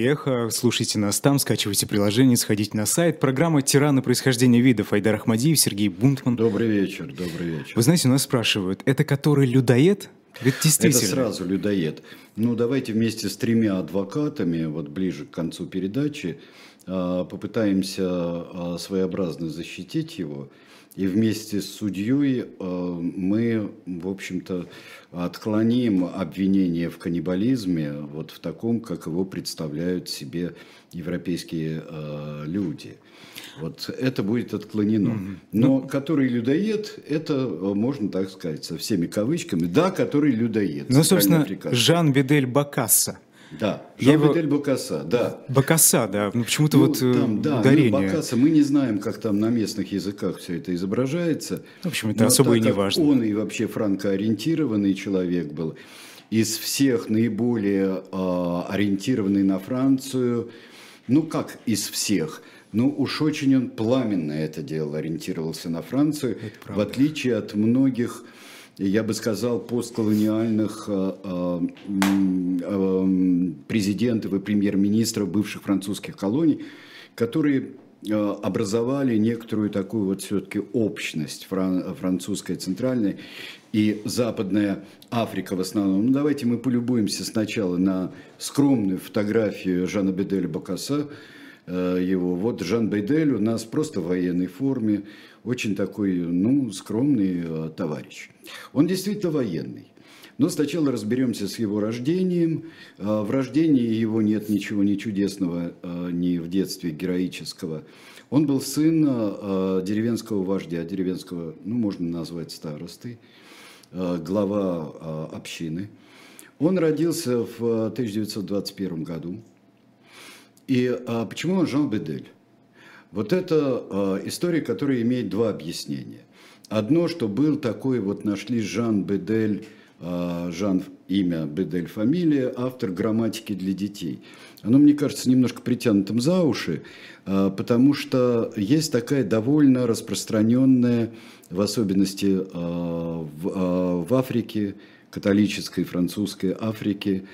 Эхо, слушайте нас там, скачивайте приложение, сходите на сайт. Программа «Тираны происхождения видов» Айдар Ахмадиев, Сергей Бунтман. Добрый вечер, добрый вечер. Вы знаете, у нас спрашивают, это который людоед? Ведь действительно. Это сразу людоед. Ну, давайте вместе с тремя адвокатами, вот ближе к концу передачи, а, попытаемся а, своеобразно защитить его. И вместе с судьей а, мы, в общем-то, отклоним обвинение в каннибализме вот в таком, как его представляют себе европейские э, люди. Вот это будет отклонено. Mm-hmm. Но ну, который людоед, это э, можно так сказать со всеми кавычками. Да, который людоед. Ну, собственно, Жан Видель Бакасса. Да, Жан его... Бакаса, да. Бакаса, да, ну почему-то ну, вот э, там, да, ударение. Ну, Бакаса, мы не знаем, как там на местных языках все это изображается. В общем, это особо и не важно. Он и вообще франкоориентированный человек был, из всех наиболее э, ориентированный на Францию, ну как из всех, ну уж очень он пламенно это делал, ориентировался на Францию, в отличие от многих я бы сказал, постколониальных э, э, э, президентов и премьер-министров бывших французских колоний, которые образовали некоторую такую вот все-таки общность французская центральная и западная Африка в основном. Ну, давайте мы полюбуемся сначала на скромную фотографию Жана Беделя Бакаса, его. Вот Жан Бейдель у нас просто в военной форме, очень такой, ну, скромный э, товарищ. Он действительно военный. Но сначала разберемся с его рождением. Э, в рождении его нет ничего не чудесного, э, ни в детстве героического. Он был сын деревенского вождя, деревенского, ну, можно назвать старостой, глава общины. Он родился в 1921 году. И почему он Жан Бедель? Вот это э, история, которая имеет два объяснения. Одно, что был такой, вот нашли Жан Бедель, э, Жан имя, Бедель фамилия, автор грамматики для детей. Оно, мне кажется, немножко притянутым за уши, э, потому что есть такая довольно распространенная, в особенности э, в, э, в Африке, католической, французской Африке,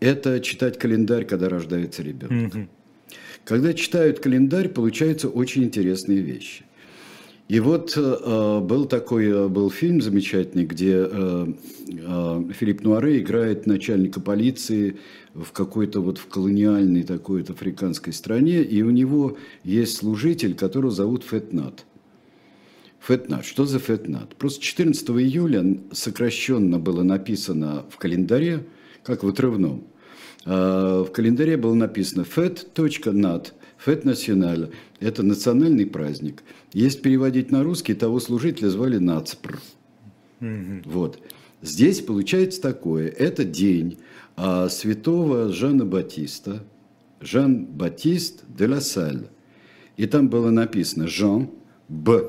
это читать календарь, когда рождается ребенок. Mm-hmm. Когда читают календарь, получаются очень интересные вещи. И вот э, был такой э, был фильм замечательный, где э, э, Филипп Нуаре играет начальника полиции в какой-то вот в колониальной такой вот африканской стране, и у него есть служитель, которого зовут Фетнат. Фетнат. Что за Фетнат? Просто 14 июля сокращенно было написано в календаре, как в отрывном. А, в календаре было написано fet.nat, Фет Националь. Это национальный праздник. Если переводить на русский, того служителя звали Нацпр. Mm-hmm. Вот. Здесь получается такое. Это день а, святого Жана Батиста, Жан Батист де ла Саль. И там было написано Жан Б.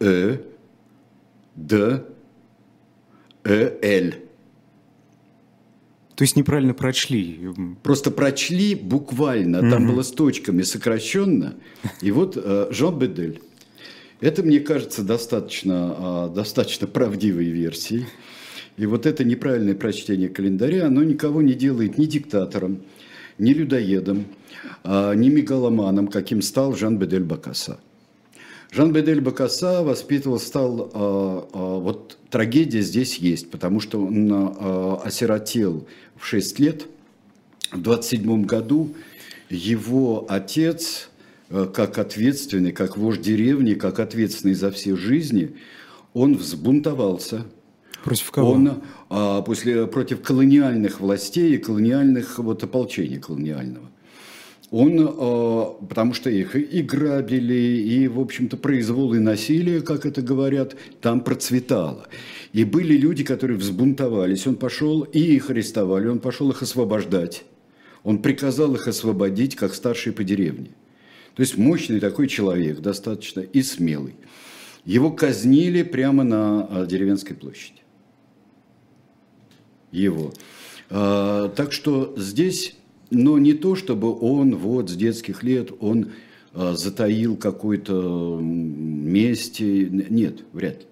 Э. Д. Э. Л. То есть неправильно прочли. Просто прочли буквально, mm-hmm. там было с точками сокращенно. И вот э, Жан Бедель. Это, мне кажется, достаточно, а, достаточно правдивой версией. И вот это неправильное прочтение календаря, оно никого не делает ни диктатором, ни людоедом, а, ни мегаломаном, каким стал Жан Бедель Бакаса. Жан Бедель Бакаса воспитывал, стал, вот трагедия здесь есть, потому что он осиротел в 6 лет. В 27 году его отец, э, как ответственный, как вождь деревни, как ответственный за все жизни, он взбунтовался. Против кого? Он а, после, против колониальных властей и колониальных вот, ополчений колониального. Он, а, потому что их и грабили, и, в общем-то, произвол и насилие, как это говорят, там процветало. И были люди, которые взбунтовались. Он пошел, и их арестовали, он пошел их освобождать. Он приказал их освободить, как старший по деревне. То есть мощный такой человек, достаточно и смелый. Его казнили прямо на а, деревенской площади. Его. А, так что здесь, но не то, чтобы он вот с детских лет, он а, затаил какой-то месть. Нет, вряд ли.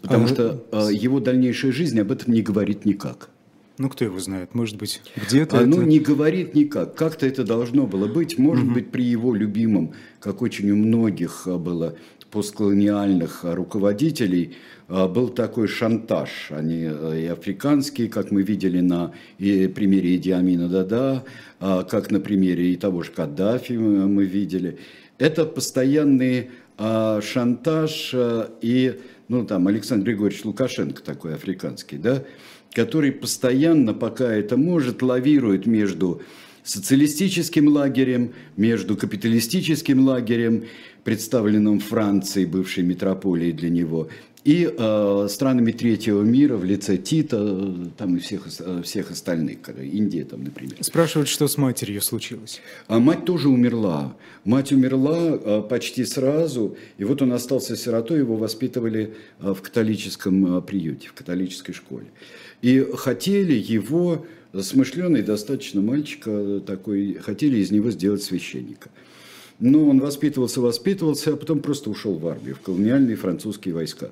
Потому а, что э, его дальнейшая жизнь об этом не говорит никак. Ну, кто его знает, может быть, где-то... Оно это... не говорит никак. Как-то это должно было быть. Может угу. быть, при его любимом, как очень у многих а, было постколониальных а, руководителей, а, был такой шантаж. Они и африканские, как мы видели на примере Идиамина Дада, как на примере и того же Каддафи мы видели. Это постоянный шантаж и, ну там, Александр Григорьевич Лукашенко такой африканский, да, который постоянно, пока это может, лавирует между социалистическим лагерем, между капиталистическим лагерем, представленным Францией, бывшей метрополией для него, и э, странами третьего мира в лице Тита там и всех, всех остальных, Индия там, например. Спрашивают, что с матерью случилось. А мать тоже умерла. Мать умерла э, почти сразу, и вот он остался сиротой, его воспитывали э, в католическом э, приюте, в католической школе. И хотели его, смышленый достаточно мальчика такой, хотели из него сделать священника. Но он воспитывался, воспитывался, а потом просто ушел в армию, в колониальные французские войска.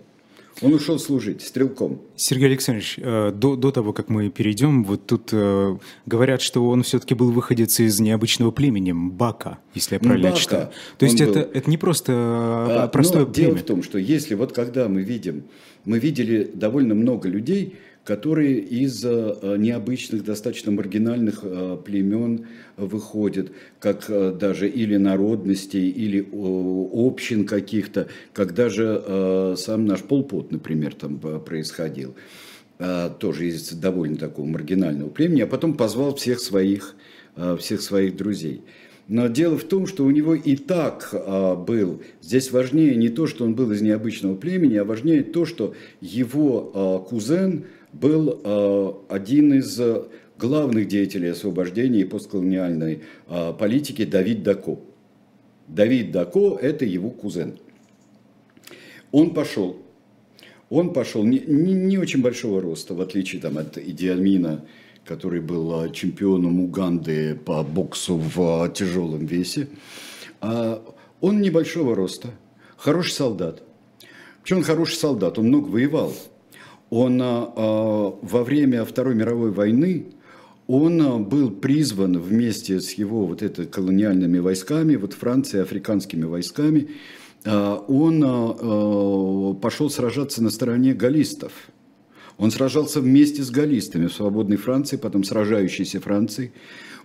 Он ушел служить стрелком. Сергей Александрович, э, до, до того, как мы перейдем, вот тут э, говорят, что он все-таки был выходец из необычного племени, Бака, если я правильно Бака читаю. То есть это, это не просто а, простое Но племя. Дело в том, что если вот когда мы видим, мы видели довольно много людей, которые из э, необычных, достаточно маргинальных э, племен выходят, как э, даже или народностей, или общин каких-то, как даже сам наш Полпот, например, там происходил, тоже из довольно такого маргинального племени, а потом позвал всех своих, всех своих друзей. Но дело в том, что у него и так а, был, здесь важнее не то, что он был из необычного племени, а важнее то, что его а, кузен – был э, один из э, главных деятелей освобождения и постколониальной э, политики Давид Дако. Давид Дако – это его кузен. Он пошел, он пошел не, не, не очень большого роста, в отличие там, от Идиамина, который был чемпионом Уганды по боксу в тяжелом весе. А он небольшого роста, хороший солдат. Почему он хороший солдат? Он много воевал он а, а, во время Второй мировой войны он а, был призван вместе с его вот это колониальными войсками, вот Францией, африканскими войсками, он пошел сражаться на стороне галлистов. Он сражался вместе с галлистами в свободной Франции, потом сражающейся Франции.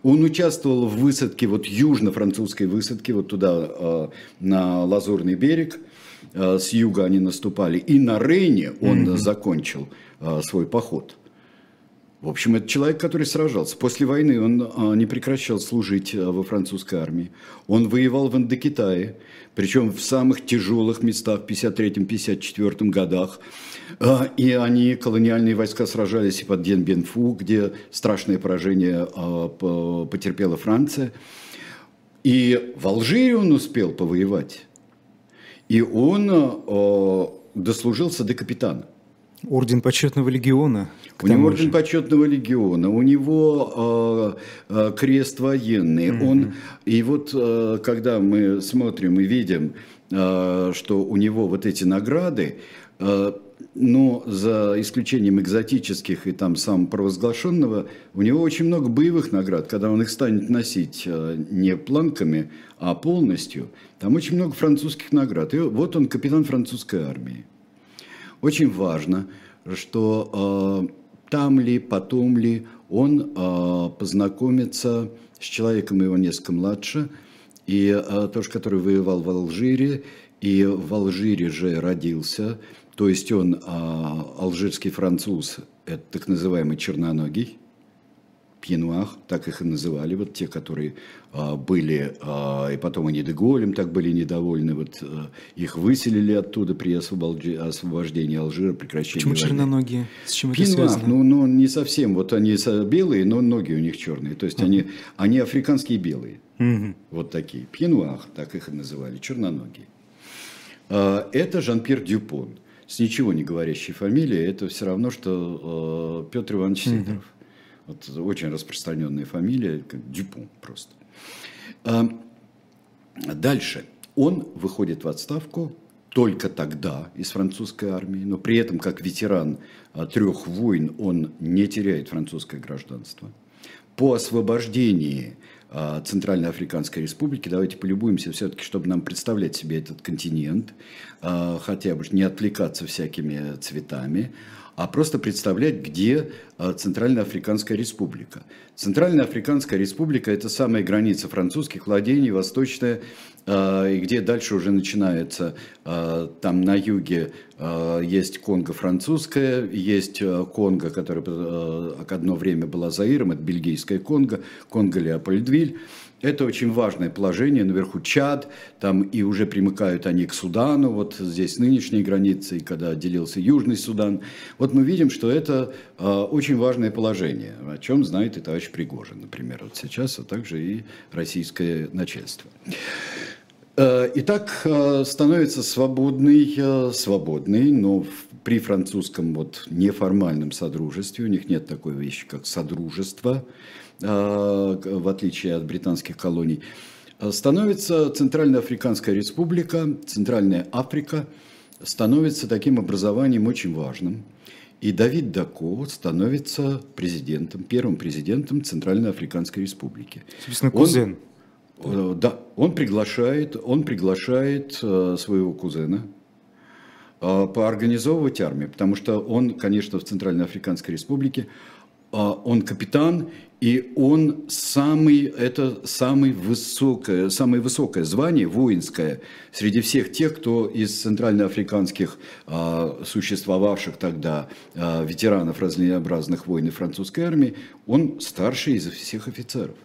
Он участвовал в высадке, вот южно-французской высадке, вот туда, на Лазурный берег – с юга они наступали, и на Рейне он mm-hmm. закончил э, свой поход. В общем, это человек, который сражался. После войны он э, не прекращал служить во французской армии. Он воевал в Индокитае, причем в самых тяжелых местах в 53-54 годах. И они, колониальные войска, сражались и под Ден-Бенфу, где страшное поражение потерпела Франция. И в Алжире он успел повоевать. И он э, дослужился до капитана. Орден почетного легиона. У него орден почетного легиона, у него э, э, крест военный. Mm-hmm. Он, и вот э, когда мы смотрим и видим, э, что у него вот эти награды, э, но за исключением экзотических и там самопровозглашенного, у него очень много боевых наград. Когда он их станет носить э, не планками, а полностью, там очень много французских наград. И вот он капитан французской армии. Очень важно, что э, там ли, потом ли он э, познакомится с человеком его несколько младше, и э, тоже, который воевал в Алжире, и в Алжире же родился – то есть он а, алжирский француз, это так называемый черноногий, пьенуах, так их и называли, вот те, которые а, были, а, и потом они Деголем так были недовольны, вот а, их выселили оттуда при освобождении Алжира, прекращении Почему войны. черноногие? С чем Пьенуах, это связано? Ну, ну, не совсем, вот они белые, но ноги у них черные, то есть uh-huh. они, они африканские белые, uh-huh. вот такие, пьенуах, так их и называли, черноногие. А, это Жан-Пьер Дюпон с ничего не говорящей фамилией, это все равно, что э, Петр Иванович Сидоров. Mm-hmm. Вот очень распространенная фамилия, как Дюпон просто. А, дальше. Он выходит в отставку, только тогда из французской армии, но при этом как ветеран а, трех войн он не теряет французское гражданство. По освобождении Центральной Африканской Республики, давайте полюбуемся все-таки, чтобы нам представлять себе этот континент, а, хотя бы не отвлекаться всякими цветами, а просто представлять, где а, Центральная Африканская Республика. Центральная Африканская Республика – это самая граница французских владений, восточная, а, и где дальше уже начинается, а, там на юге есть Конго французская, есть Конго, которая одно время была Заиром, это бельгийская Конго, Конго Леопольдвиль. Это очень важное положение. Наверху Чад, там и уже примыкают они к Судану, вот здесь нынешние границы, когда отделился Южный Судан. Вот мы видим, что это э, очень важное положение, о чем знает и товарищ Пригожин, например, вот сейчас, а также и российское начальство. Э, итак, э, становится свободный, э, свободный, но при французском вот неформальном содружестве, у них нет такой вещи, как содружество, в отличие от британских колоний, становится Центральная Африканская Республика, Центральная Африка, становится таким образованием очень важным. И Давид Дако становится президентом, первым президентом Центральной Африканской Республики. Собственно, кузен. Он, да, он приглашает, он приглашает э, своего кузена э, поорганизовывать армию, потому что он, конечно, в Центральной Африканской Республике, он капитан и он самый, это самый высокое, самое высокое звание воинское среди всех тех, кто из центральноафриканских существовавших тогда ветеранов разнообразных войн и французской армии, он старший из всех офицеров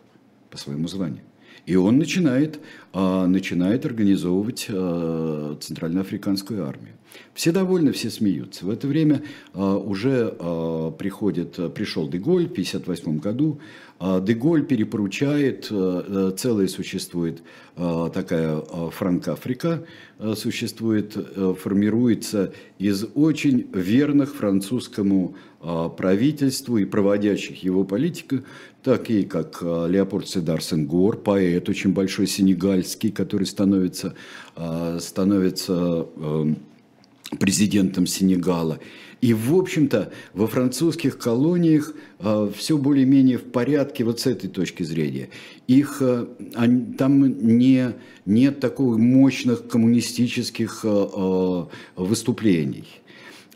по своему званию. И он начинает, а, начинает организовывать а, центральноафриканскую армию. Все довольны, все смеются. В это время а, уже а, приходит, пришел Деголь в 1958 году. А, Деголь перепоручает, а, целая существует а, такая а, Франк-Африка, а, существует, а, формируется из очень верных французскому а, правительству и проводящих его политику, такие как а, Леопольд Седар Сенгор, поэт очень большой сенегальский, который становится, а, становится президентом Сенегала. И, в общем-то, во французских колониях э, все более-менее в порядке вот с этой точки зрения. Их, э, они, там не, нет таких мощных коммунистических э, э, выступлений.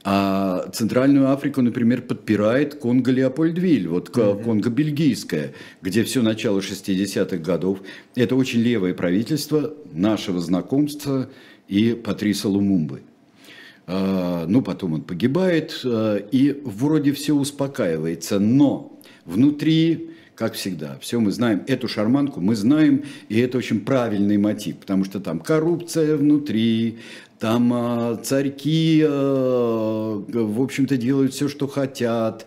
А Центральную Африку, например, подпирает Конго Леопольдвиль, вот mm-hmm. Конго бельгийское, где все начало 60-х годов. Это очень левое правительство нашего знакомства и Патриса Лумумбы. А, ну, потом он погибает, а, и вроде все успокаивается, но внутри как всегда. Все мы знаем, эту шарманку мы знаем, и это очень правильный мотив, потому что там коррупция внутри, там а, царьки, в общем-то, делают все, что хотят.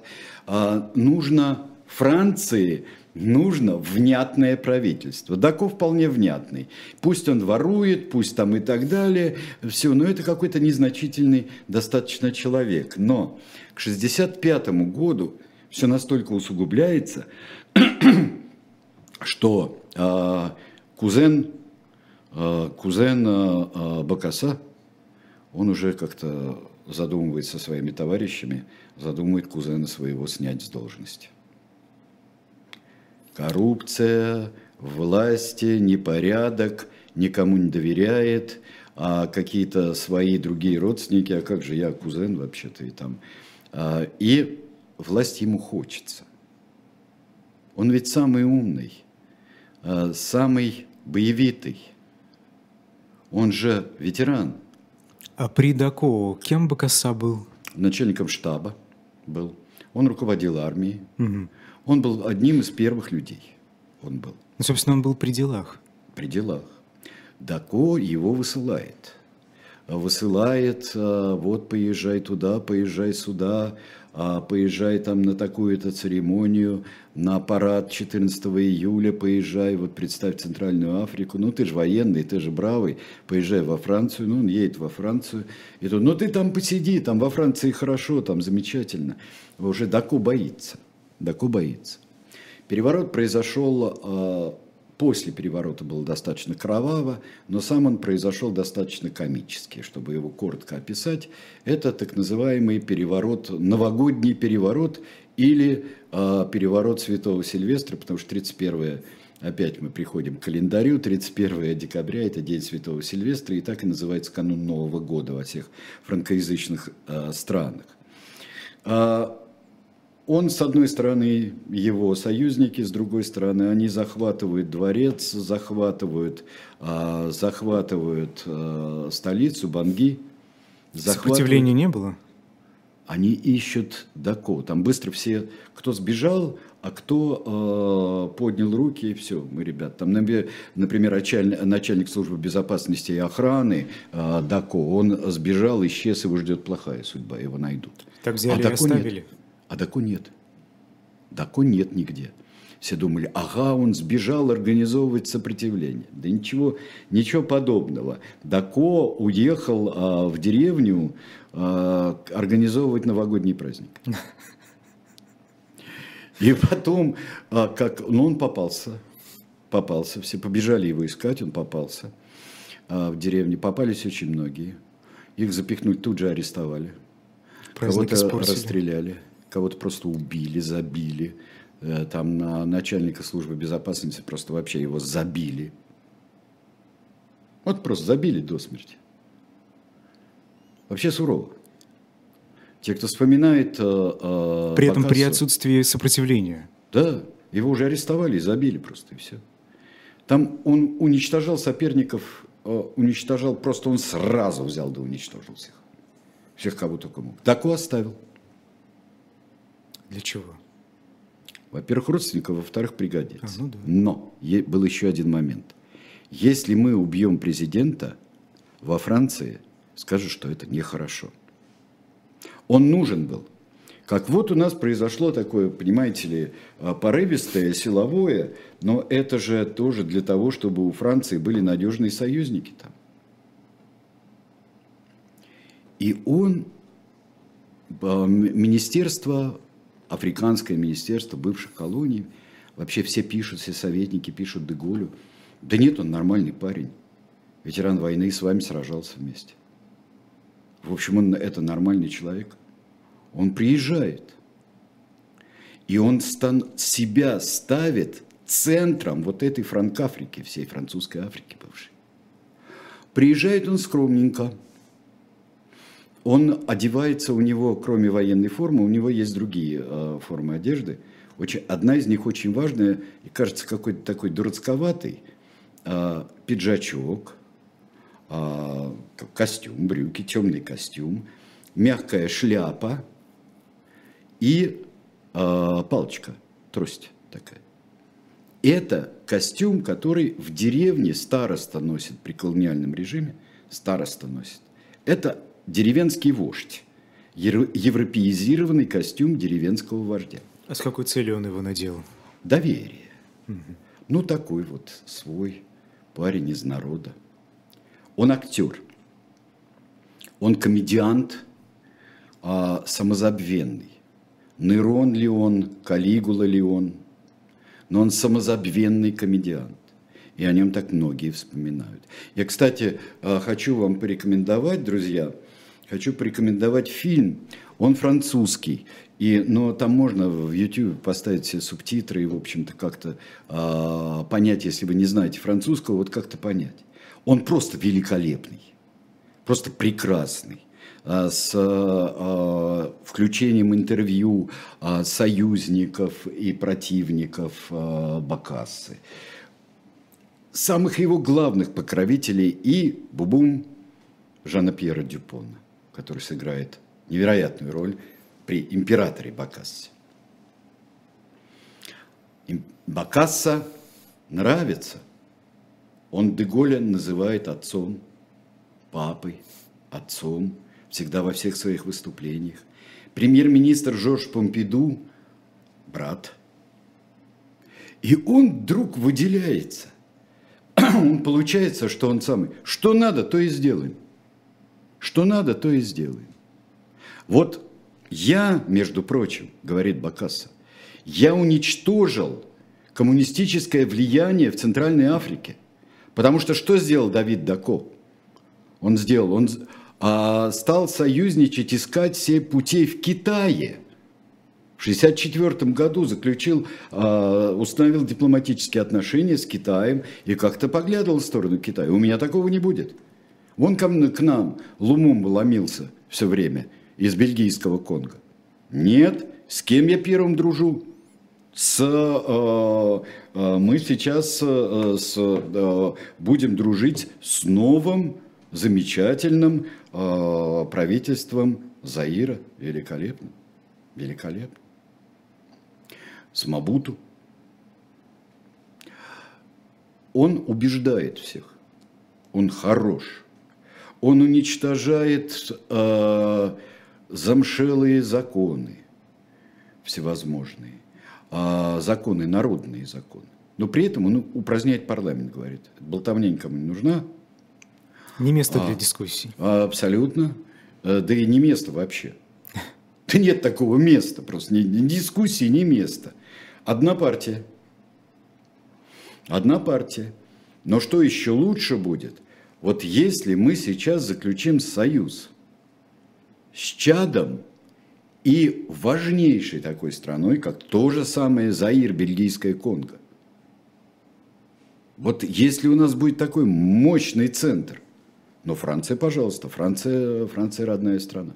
нужно Франции нужно внятное правительство. Дако вполне внятный. Пусть он ворует, пусть там и так далее, все, но это какой-то незначительный достаточно человек. Но к 1965 году все настолько усугубляется, что э, кузен, э, кузен э, Бакаса, он уже как-то задумывается со своими товарищами, задумывает кузена своего снять с должности коррупция, власти, непорядок, никому не доверяет, а какие-то свои другие родственники, а как же я кузен вообще-то и там. А, и власть ему хочется. Он ведь самый умный, а, самый боевитый. Он же ветеран. А при Дако кем Бакаса был? Начальником штаба был. Он руководил армией. Угу. Он был одним из первых людей. Он был. Ну, собственно, он был при делах. При делах. Дако его высылает. Высылает, а, вот поезжай туда, поезжай сюда, а, поезжай там на такую-то церемонию, на парад 14 июля поезжай, вот представь Центральную Африку, ну ты же военный, ты же бравый, поезжай во Францию, ну он едет во Францию, и тут, ну ты там посиди, там во Франции хорошо, там замечательно, уже Дако боится. Даку боится. Переворот произошел после переворота было достаточно кроваво, но сам он произошел достаточно комически, чтобы его коротко описать. Это так называемый переворот, новогодний переворот или э, переворот Святого Сильвестра, потому что 31 Опять мы приходим к календарю. 31 декабря – это день Святого Сильвестра, и так и называется канун Нового года во всех франкоязычных э, странах. А он, с одной стороны, его союзники, с другой стороны, они захватывают дворец, захватывают, э, захватывают э, столицу Банги. Сопротивления не было? Они ищут Дако. Там быстро все, кто сбежал, а кто э, поднял руки, и все, мы, ребят, там, например, начальник, начальник службы безопасности и охраны э, Дако, он сбежал, исчез, его ждет плохая судьба, его найдут. Так взяли а Дако оставили? Нет. А Дако нет. Дако нет нигде. Все думали, ага, он сбежал организовывать сопротивление. Да ничего, ничего подобного. Дако уехал а, в деревню а, организовывать новогодний праздник. И потом, а, как, ну он попался, попался, все побежали его искать, он попался а, в деревне. Попались очень многие. Их запихнуть тут же арестовали. Кого-то расстреляли, кого-то просто убили, забили. Э, там на начальника службы безопасности просто вообще его забили. Вот просто забили до смерти. Вообще сурово. Те, кто вспоминает... Э, э, при этом при отсутствии сопротивления. Да, его уже арестовали и забили просто, и все. Там он уничтожал соперников, э, уничтожал, просто он сразу взял да уничтожил всех. Всех, кого только мог. Таку оставил. Для чего? Во-первых, родственников, во-вторых, пригодится. А, ну да. Но был еще один момент. Если мы убьем президента во Франции, скажут, что это нехорошо. Он нужен был. Как вот у нас произошло такое, понимаете ли, а, порывистое, силовое, но это же тоже для того, чтобы у Франции были надежные союзники там. И он, а, министерство, африканское министерство бывших колоний, вообще все пишут, все советники пишут Деголю. Да нет, он нормальный парень. Ветеран войны с вами сражался вместе. В общем, он это нормальный человек. Он приезжает. И он стан, себя ставит центром вот этой Франкафрики, всей французской Африки бывшей. Приезжает он скромненько. Он одевается, у него, кроме военной формы, у него есть другие э, формы одежды. Очень, одна из них очень важная и кажется какой-то такой дурацковатый. Э, пиджачок, э, костюм, брюки, темный костюм, мягкая шляпа и э, палочка, трость такая. Это костюм, который в деревне староста носит при колониальном режиме, староста носит. Это деревенский вождь, европеизированный костюм деревенского вождя. А с какой целью он его надел? Доверие. Угу. Ну, такой вот свой парень из народа. Он актер. Он комедиант а, самозабвенный. Нерон ли он, Калигула ли он, но он самозабвенный комедиант. И о нем так многие вспоминают. Я, кстати, а, хочу вам порекомендовать, друзья, хочу порекомендовать фильм. Он французский, и, но там можно в YouTube поставить все субтитры и, в общем-то, как-то э, понять, если вы не знаете французского, вот как-то понять. Он просто великолепный, просто прекрасный. А, с а, включением интервью а, союзников и противников Бакассы. Самых его главных покровителей и Бубум Жана Пьера Дюпона, который сыграет невероятную роль при императоре Бакассе. Бакасса нравится. Он Деголя называет отцом, папой, отцом – всегда во всех своих выступлениях. Премьер-министр Жорж Помпиду – брат. И он вдруг выделяется. Он получается, что он самый. Что надо, то и сделаем. Что надо, то и сделаем. Вот я, между прочим, говорит Бакасса, я уничтожил коммунистическое влияние в Центральной Африке. Потому что что сделал Давид Дако? Он сделал, он а, стал союзничать, искать все путей в Китае. В 1964 году заключил, а, установил дипломатические отношения с Китаем и как-то поглядывал в сторону Китая. У меня такого не будет. Вон к нам Лумумба ломился все время из бельгийского Конго. Нет, с кем я первым дружу? С, э, э, мы сейчас э, с, э, будем дружить с новым замечательным э, правительством Заира. Великолепно. Великолепно. С Мабуту. Он убеждает всех. Он хорош он уничтожает э, замшелые законы всевозможные, э, законы, народные законы. Но при этом он упраздняет парламент, говорит. Болтовня никому не нужна. Не место для а, дискуссий. Абсолютно. Э, да и не место вообще. Да нет такого места просто. Ни, ни дискуссии, ни места. Одна партия. Одна партия. Но что еще лучше будет? Вот если мы сейчас заключим союз с Чадом и важнейшей такой страной, как то же самое Заир, Бельгийская Конго, вот если у нас будет такой мощный центр, но Франция, пожалуйста, Франция, Франция родная страна.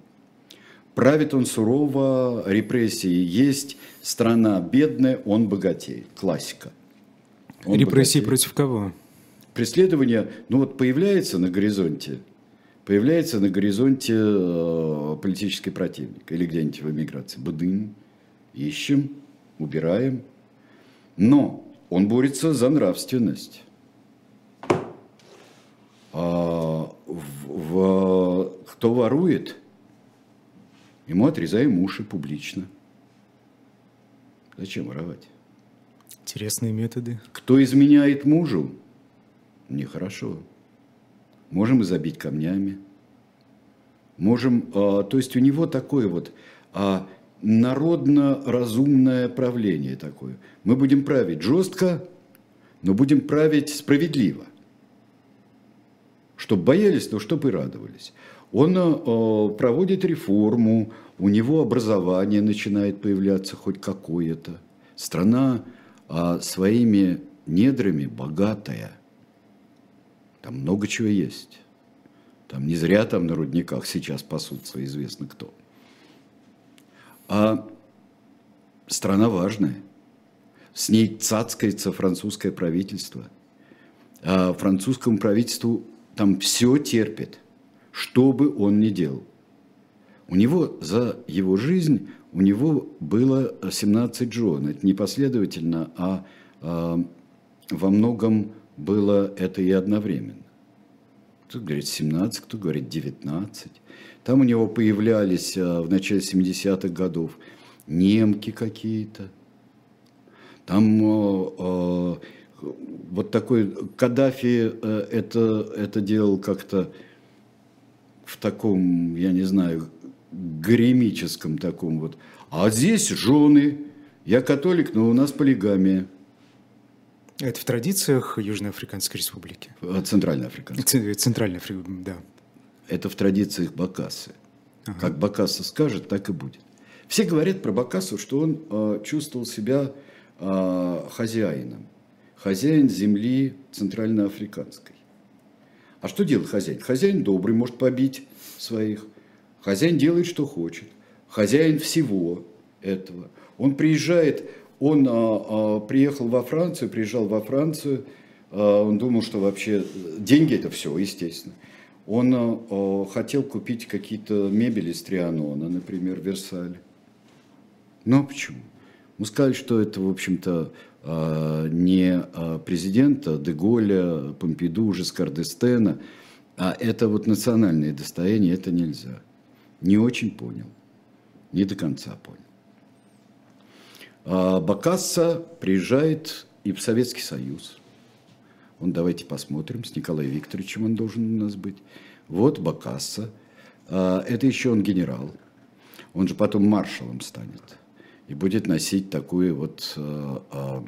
Правит он сурово, репрессии есть, страна бедная, он богатеет. Классика. Он репрессии богатеет. против кого? Преследование, ну вот появляется на горизонте, появляется на горизонте э, политический противник или где-нибудь в эмиграции. Бадын, ищем, убираем. Но он борется за нравственность. А, в, в, кто ворует, ему отрезаем уши публично. Зачем воровать? Интересные методы. Кто изменяет мужу, нехорошо. Можем и забить камнями. Можем, а, то есть у него такое вот а, народно-разумное правление такое. Мы будем править жестко, но будем править справедливо. Чтобы боялись, но чтобы и радовались. Он а, проводит реформу, у него образование начинает появляться хоть какое-то. Страна а, своими недрами богатая – там много чего есть. Там не зря там на рудниках сейчас пасутся известно кто. А страна важная. С ней цацкается французское правительство. А французскому правительству там все терпит, что бы он ни делал. У него за его жизнь, у него было 17 жен. Это не последовательно, а, а во многом было это и одновременно. Кто говорит 17, кто говорит 19. Там у него появлялись а, в начале 70-х годов немки какие-то. Там а, вот такой Каддафи это, это делал как-то в таком, я не знаю, гремическом таком вот. А здесь жены. Я католик, но у нас полигамия. Это в традициях Южноафриканской республики? Центральноафриканской. Центральной Африки, да. Это в традициях Бакасы. Ага. Как Бакаса скажет, так и будет. Все говорят про Бакасу, что он э, чувствовал себя э, хозяином. Хозяин земли центральноафриканской. А что делает хозяин? Хозяин добрый, может побить своих. Хозяин делает, что хочет. Хозяин всего этого. Он приезжает он а, а, приехал во Францию, приезжал во Францию, а, он думал, что вообще деньги это все, естественно. Он хотел купить какие-то мебели из Трианона, например, Версаль. Но почему? Мы сказали, что это, в общем-то, не президента Деголя, Помпиду, Жескар д'Эстена, а это вот национальное достояние, это нельзя. Не очень понял, не до конца понял. А Бакасса приезжает и в Советский Союз. Он, давайте посмотрим, с Николаем Викторовичем он должен у нас быть. Вот Бакасса. А, это еще он генерал. Он же потом маршалом станет. И будет носить такую вот а,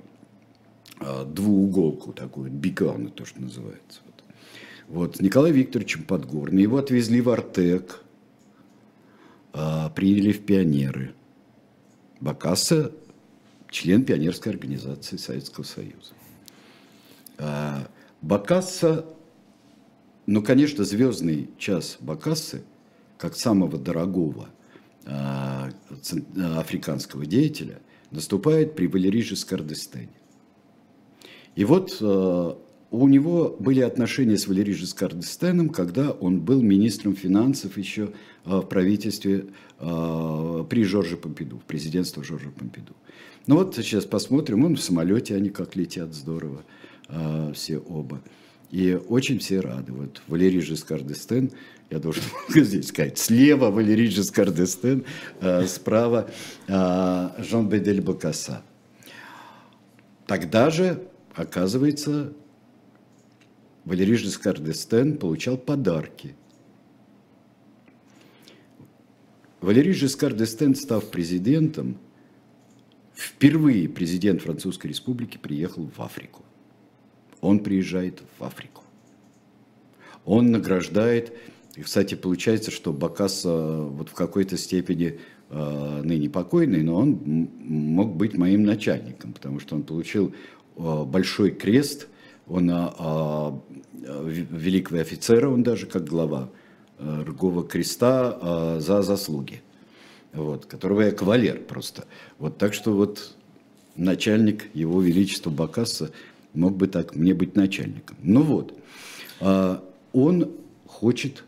двууголку такую, бикарну, то, что называется. Вот. с Николаем Викторовичем Подгорным. Его отвезли в Артек, приняли в пионеры. Бакасса – член пионерской организации Советского Союза. А, Бакасса, ну, конечно, звездный час Бакассы, как самого дорогого а, африканского деятеля, наступает при Валерии Жескардестене. И вот э, у него были отношения с Валерием Жескардестеном, когда он был министром финансов еще в правительстве при Жорже Помпиду, в президентстве Жоржа Помпиду. Ну вот сейчас посмотрим, он в самолете, они как летят здорово, все оба. И очень все рады. Вот Валерий Жескардестен, я должен здесь сказать, слева Валерий Жескардестен, справа Жан Бедель Бакаса. Тогда же Оказывается, Валерий Жескар д'Эстен получал подарки. Валерий Жескар д'Эстен, став президентом, впервые президент Французской Республики приехал в Африку. Он приезжает в Африку. Он награждает, и, кстати, получается, что Бакаса вот в какой-то степени э, ныне покойный, но он мог быть моим начальником, потому что он получил Э, большой крест, он великого офицера, он даже как глава э, Ргова креста за заслуги, вот, которого я кавалер просто. Вот, так что вот начальник его величества Бакаса мог бы так мне быть начальником. Ну вот, а, он хочет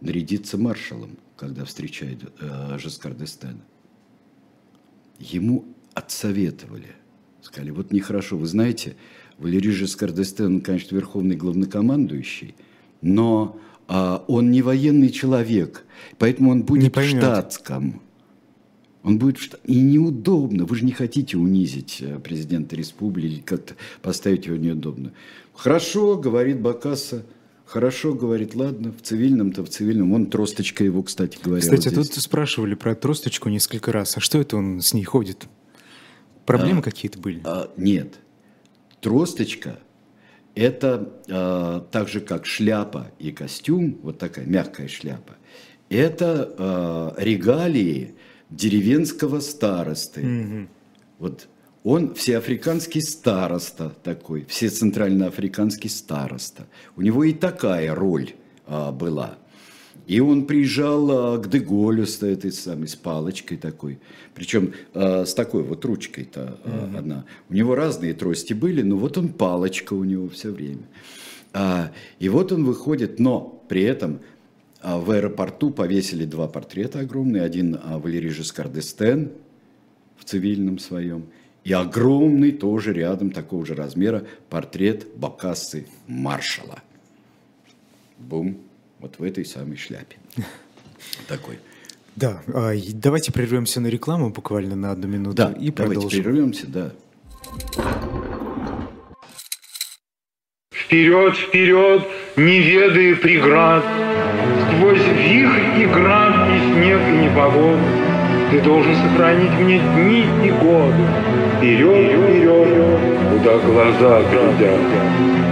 нарядиться маршалом, когда встречает а, Жескар Ему отсоветовали – Сказали, вот нехорошо, вы знаете, Валерий Жескардестен, конечно, верховный главнокомандующий, но он не военный человек, поэтому он будет в штатском. Он будет в штат... И неудобно. Вы же не хотите унизить э, президента республики, как-то поставить его неудобно. Хорошо, говорит Бакаса. Хорошо, говорит, ладно, в цивильном-то в цивильном. Он тросточка его, кстати говоря. Кстати, вот тут спрашивали про тросточку несколько раз. А что это он с ней ходит? Проблемы а, какие-то были? А, нет. Тросточка – это а, так же, как шляпа и костюм, вот такая мягкая шляпа, это а, регалии деревенского старосты. Угу. Вот он всеафриканский староста такой, все центральноафриканский староста. У него и такая роль а, была. И он приезжал а, к Деголю с этой самой, с палочкой такой. Причем а, с такой вот ручкой-то mm-hmm. одна. У него разные трости были, но вот он палочка у него все время. И вот он выходит, но при этом в аэропорту повесили два портрета огромные. Один Валерий Жескар д'Эстен в цивильном своем. И огромный тоже рядом такого же размера портрет Бакассы маршала. Бум вот в этой самой шляпе. Такой. Да, а, давайте прервемся на рекламу буквально на одну минуту да, и давайте продолжим. прервемся, да. Вперед, вперед, не ведая преград, Сквозь вихрь и град, и снег, и непогоду, Ты должен сохранить мне дни и годы. Вперед, вперед, куда глаза глядят.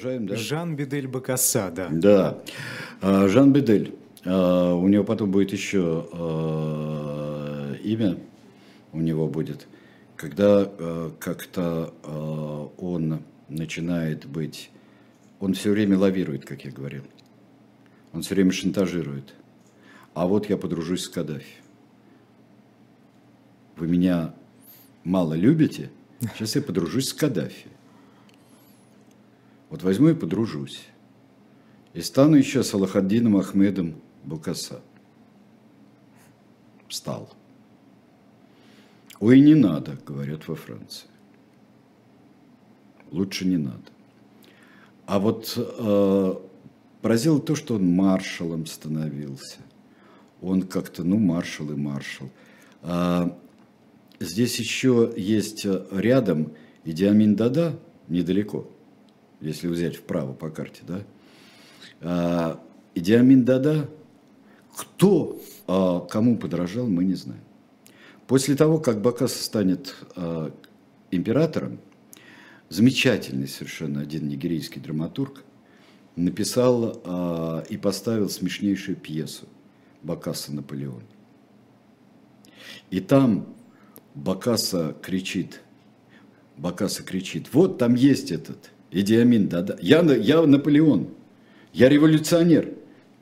Продолжаем, да? Жан Бедель Бакаса, да. Да. А, Жан Бедель. А, у него потом будет еще а, имя, у него будет, когда как-то он начинает быть, он все время лавирует, как я говорил. Он все время шантажирует. А вот я подружусь с Каддафи. Вы меня мало любите, сейчас я подружусь с Каддафи. Вот возьму и подружусь. и стану еще Салахаддином Ахмедом Букаса. Стал. Ой, не надо, говорят во Франции. Лучше не надо. А вот э, поразило то, что он маршалом становился. Он как-то, ну, маршал и маршал. А, здесь еще есть рядом Идиамин Дада, недалеко, если взять вправо по карте, да. А, Идиамин Дада, кто а, кому подражал, мы не знаем. После того, как Бакаса станет а, императором, замечательный совершенно один нигерийский драматург написал а, и поставил смешнейшую пьесу Бакаса Наполеон. И там Бакаса кричит, Бакаса кричит, вот там есть этот Идиамин, да-да, я, я Наполеон, я революционер,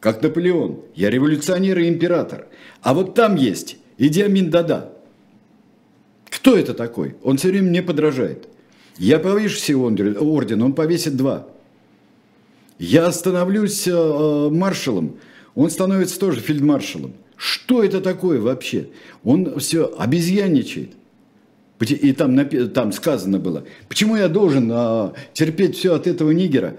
как Наполеон, я революционер и император. А вот там есть Идиамин Дада. Кто это такой? Он все время мне подражает. Я повешу все орден, он повесит два. Я становлюсь э, маршалом, он становится тоже фельдмаршалом. Что это такое вообще? Он все обезьянничает. И там, там сказано было, почему я должен а, терпеть все от этого нигера?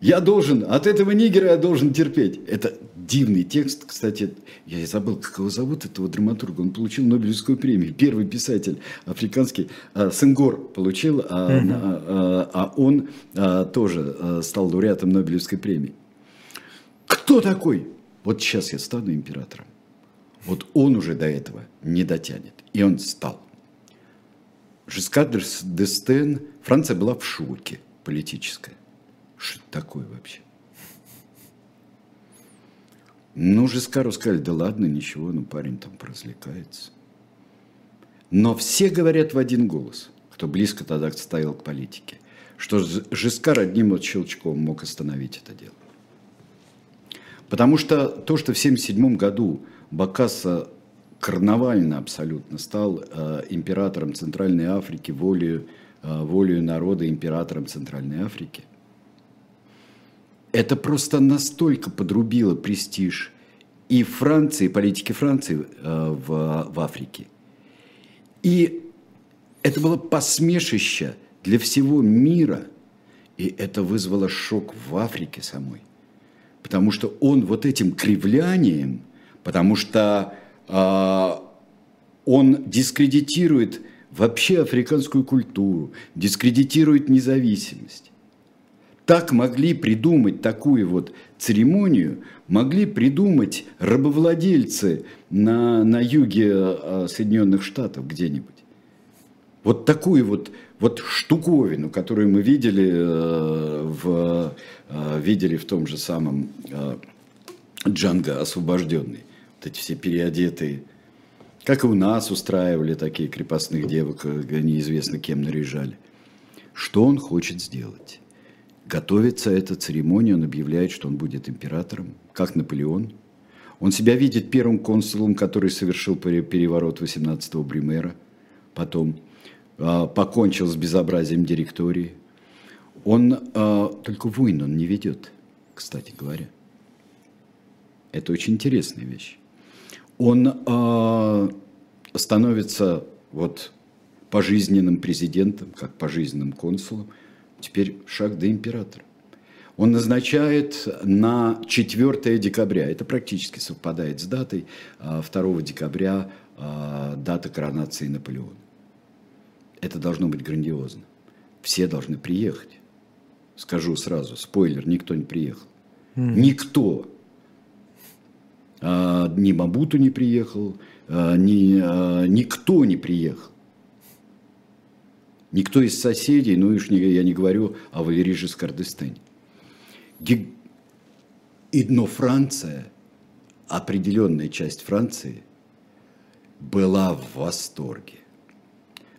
Я должен, от этого нигера я должен терпеть. Это дивный текст, кстати, я и забыл, как его зовут, этого драматурга. Он получил Нобелевскую премию. Первый писатель африканский, а, Сенгор получил, а, а, а он а, тоже а, стал лауреатом Нобелевской премии. Кто такой? Вот сейчас я стану императором. Вот он уже до этого не дотянет. И он стал. Жискар Дестен, Франция была в шоке политическая. Что это такое вообще? Ну, Жискару сказали, да ладно, ничего, ну парень там поразвлекается. Но все говорят в один голос, кто близко тогда стоял к политике, что Жискар одним вот щелчком мог остановить это дело. Потому что то, что в 1977 году Бакаса карнавально абсолютно стал э, императором Центральной Африки, волею, э, волею народа императором Центральной Африки, это просто настолько подрубило престиж и Франции, политики Франции э, в, в Африке. И это было посмешище для всего мира, и это вызвало шок в Африке самой потому что он вот этим кривлянием, потому что он дискредитирует вообще африканскую культуру, дискредитирует независимость. Так могли придумать такую вот церемонию, могли придумать рабовладельцы на, на юге а, Соединенных Штатов где-нибудь. Вот такую вот, вот штуковину, которую мы видели э, в, э, видели в том же самом э, Джанго освобожденный. Эти все переодетые. Как и у нас устраивали такие крепостных девок, неизвестно кем наряжали. Что он хочет сделать? Готовится эта церемония, он объявляет, что он будет императором, как Наполеон. Он себя видит первым консулом, который совершил переворот 18-го Бримера, потом а, покончил с безобразием директории. Он а, только войн он не ведет, кстати говоря. Это очень интересная вещь. Он а, становится вот пожизненным президентом, как пожизненным консулом. Теперь шаг до императора. Он назначает на 4 декабря, это практически совпадает с датой, 2 декабря дата коронации Наполеона. Это должно быть грандиозно. Все должны приехать. Скажу сразу, спойлер, никто не приехал. Mm. Никто. А, ни Мабуту не приехал, а, ни, а, никто не приехал. Никто из соседей, ну уж не, я не говорю о Валерии Жискардестене. И, но Франция, определенная часть Франции, была в восторге.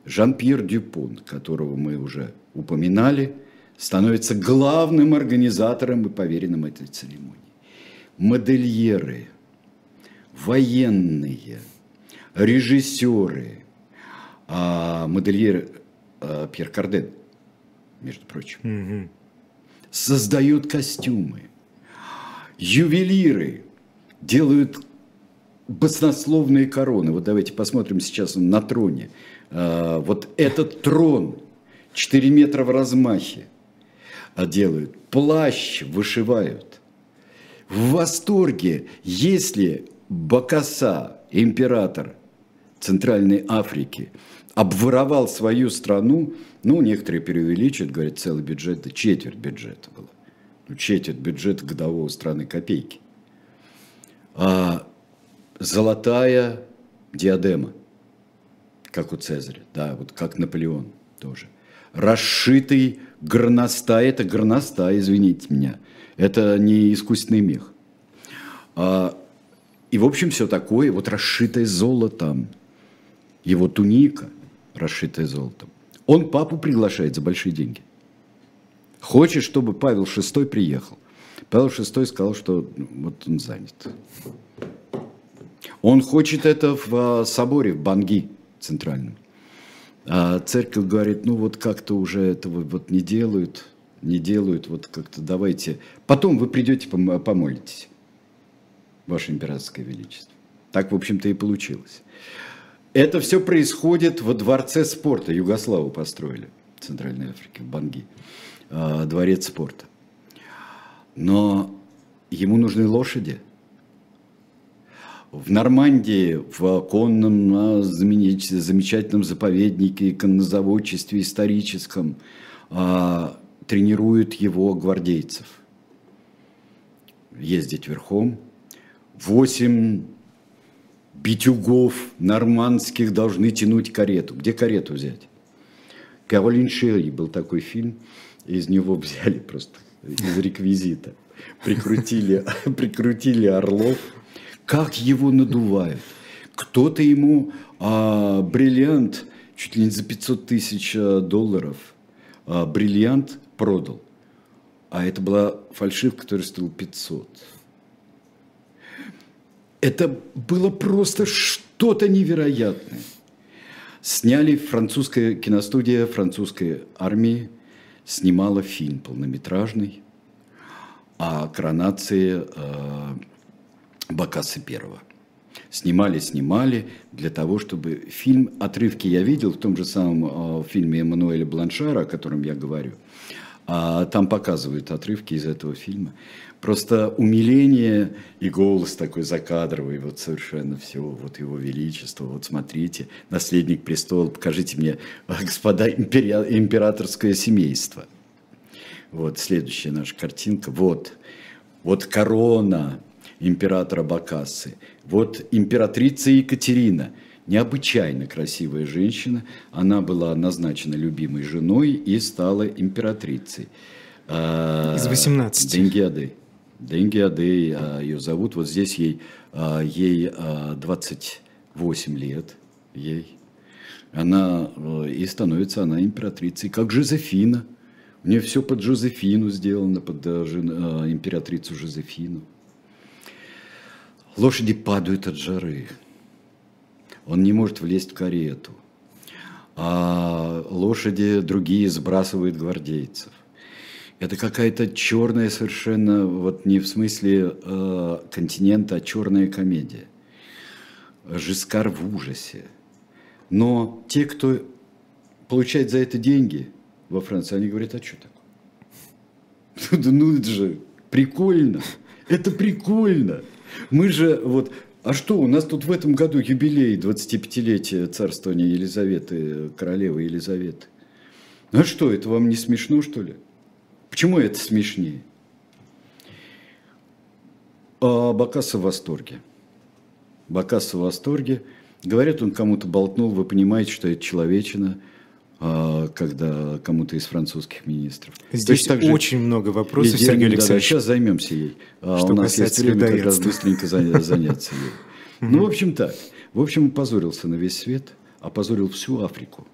Жан-Пьер Дюпон, которого мы уже упоминали, становится главным организатором и поверенным этой церемонии. Модельеры, военные, режиссеры, а модельер а, Пьер Карден, между прочим, угу. создают костюмы. Ювелиры делают баснословные короны. Вот давайте посмотрим сейчас на троне. А, вот этот трон 4 метра в размахе а делают. Плащ вышивают. В восторге, если Бакаса, император Центральной Африки, обворовал свою страну, ну, некоторые преувеличивают, говорят, целый бюджет, да четверть бюджета было. Ну, четверть бюджета годового страны копейки. А золотая диадема, как у Цезаря, да, вот как Наполеон тоже. Расшитый горностай, это горностай, извините меня, это не искусственный мех. А, и, в общем, все такое, вот расшитое золотом, его туника, расшитая золотом. Он папу приглашает за большие деньги. Хочет, чтобы Павел VI приехал. Павел VI сказал, что ну, вот он занят. Он хочет это в а, соборе, в Банги центральном. А церковь говорит, ну вот как-то уже этого вот не делают, не делают, вот как-то давайте. Потом вы придете, помолитесь, Ваше Императорское Величество. Так, в общем-то, и получилось. Это все происходит во Дворце спорта. Югославу построили в Центральной Африке, в Банги. А, дворец спорта. Но ему нужны лошади – в Нормандии, в конном замечательном заповеднике, коннозаводчестве историческом, а, тренируют его гвардейцев. Ездить верхом. Восемь битюгов нормандских должны тянуть карету. Где карету взять? Каролин Шерри был такой фильм, из него взяли просто из реквизита. Прикрутили, прикрутили орлов, как его надувают. Кто-то ему а, бриллиант чуть ли не за 500 тысяч а, долларов а, бриллиант продал. А это была фальшивка, которая стоила 500. Это было просто что-то невероятное. Сняли французская киностудия французской армии, снимала фильм полнометражный о коронации э, Бакаса первого. Снимали, снимали для того, чтобы фильм, отрывки я видел в том же самом э, фильме Эммануэля Бланшара, о котором я говорю, а там показывают отрывки из этого фильма. Просто умиление и голос такой закадровый, вот совершенно все, вот его величество, вот смотрите, наследник престола, покажите мне, господа, импери... императорское семейство. Вот следующая наша картинка, вот, вот корона, императора Бакасы. Вот императрица Екатерина, необычайно красивая женщина, она была назначена любимой женой и стала императрицей. А, Из 18. Денгиады. Денгиады а, ее зовут. Вот здесь ей, а, ей 28 лет. Ей. Она и становится она императрицей, как Жозефина. У нее все под Жозефину сделано, под императрицу Жозефину. Лошади падают от жары. Он не может влезть в карету. А лошади другие сбрасывают гвардейцев. Это какая-то черная совершенно, вот не в смысле э, континента, а черная комедия. Жискар в ужасе. Но те, кто получает за это деньги во Франции, они говорят, а что такое? Ну это же прикольно. Это прикольно. Мы же вот а что, у нас тут в этом году юбилей 25-летия царствования Елизаветы, королевы Елизаветы. Ну а что, это вам не смешно, что ли? Почему это смешнее? А Бакаса в восторге. Бакаса в восторге. Говорят, он кому-то болтнул, вы понимаете, что это человечина – а, когда кому-то из французских министров. Здесь также очень много вопросов, Сергей да, Александрович. Да, сейчас займемся ей. А что У нас есть время как раз быстренько заняться ей. Ну, в общем, так. В общем, опозорился на весь свет, опозорил всю Африку.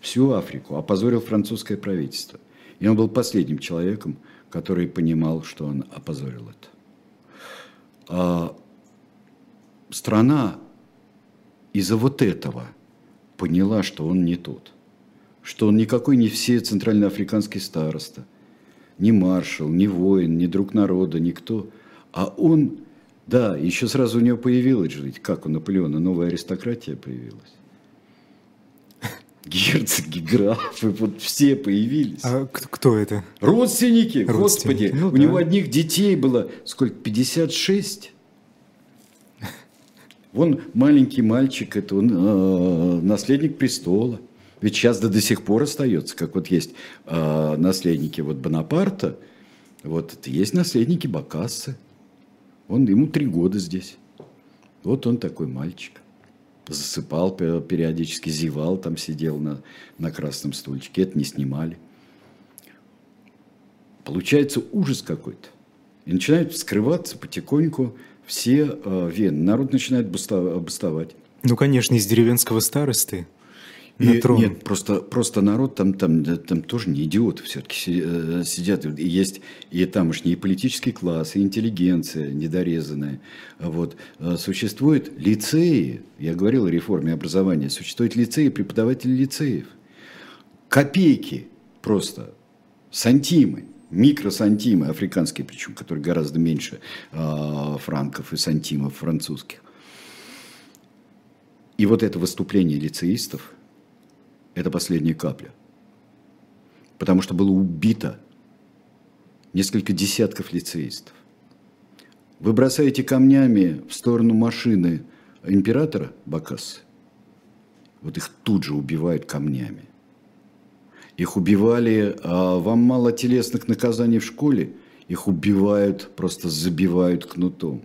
Всю Африку, опозорил французское правительство. И он был последним человеком, который понимал, что он опозорил это. А страна из-за вот этого поняла, что он не тот – что он никакой не все центральноафриканский староста, ни маршал, ни воин, ни друг народа, никто, А он, да, еще сразу у него появилась же, ведь как у Наполеона новая аристократия появилась. Герцоги, графы, вот все появились. А кто это? Родственники, Родственники. господи. Ну, у да. него одних детей было, сколько, 56? Вон маленький мальчик, это он э, наследник престола. Ведь сейчас да до сих пор остается, как вот есть э, наследники вот Бонапарта, вот это есть наследники Бакассы. Он, ему три года здесь. Вот он такой мальчик. Засыпал периодически, зевал, там сидел на, на красном стульчике. Это не снимали. Получается ужас какой-то. И начинают вскрываться потихоньку все э, вены. Народ начинает бастовать. Ну, конечно, из деревенского старосты на и, трон. Нет, просто, просто народ там, там, там тоже не идиоты все-таки э, сидят. И есть и тамошний и политический класс, и интеллигенция недорезанная. Вот. Э, существуют лицеи, я говорил о реформе образования, существуют лицеи, преподаватели лицеев. Копейки просто, сантимы микросантимы, африканские причем, которые гораздо меньше э, франков и сантимов французских. И вот это выступление лицеистов – это последняя капля. Потому что было убито несколько десятков лицеистов. Вы бросаете камнями в сторону машины императора Бакасы, вот их тут же убивают камнями. Их убивали, а вам мало телесных наказаний в школе, их убивают, просто забивают кнутом.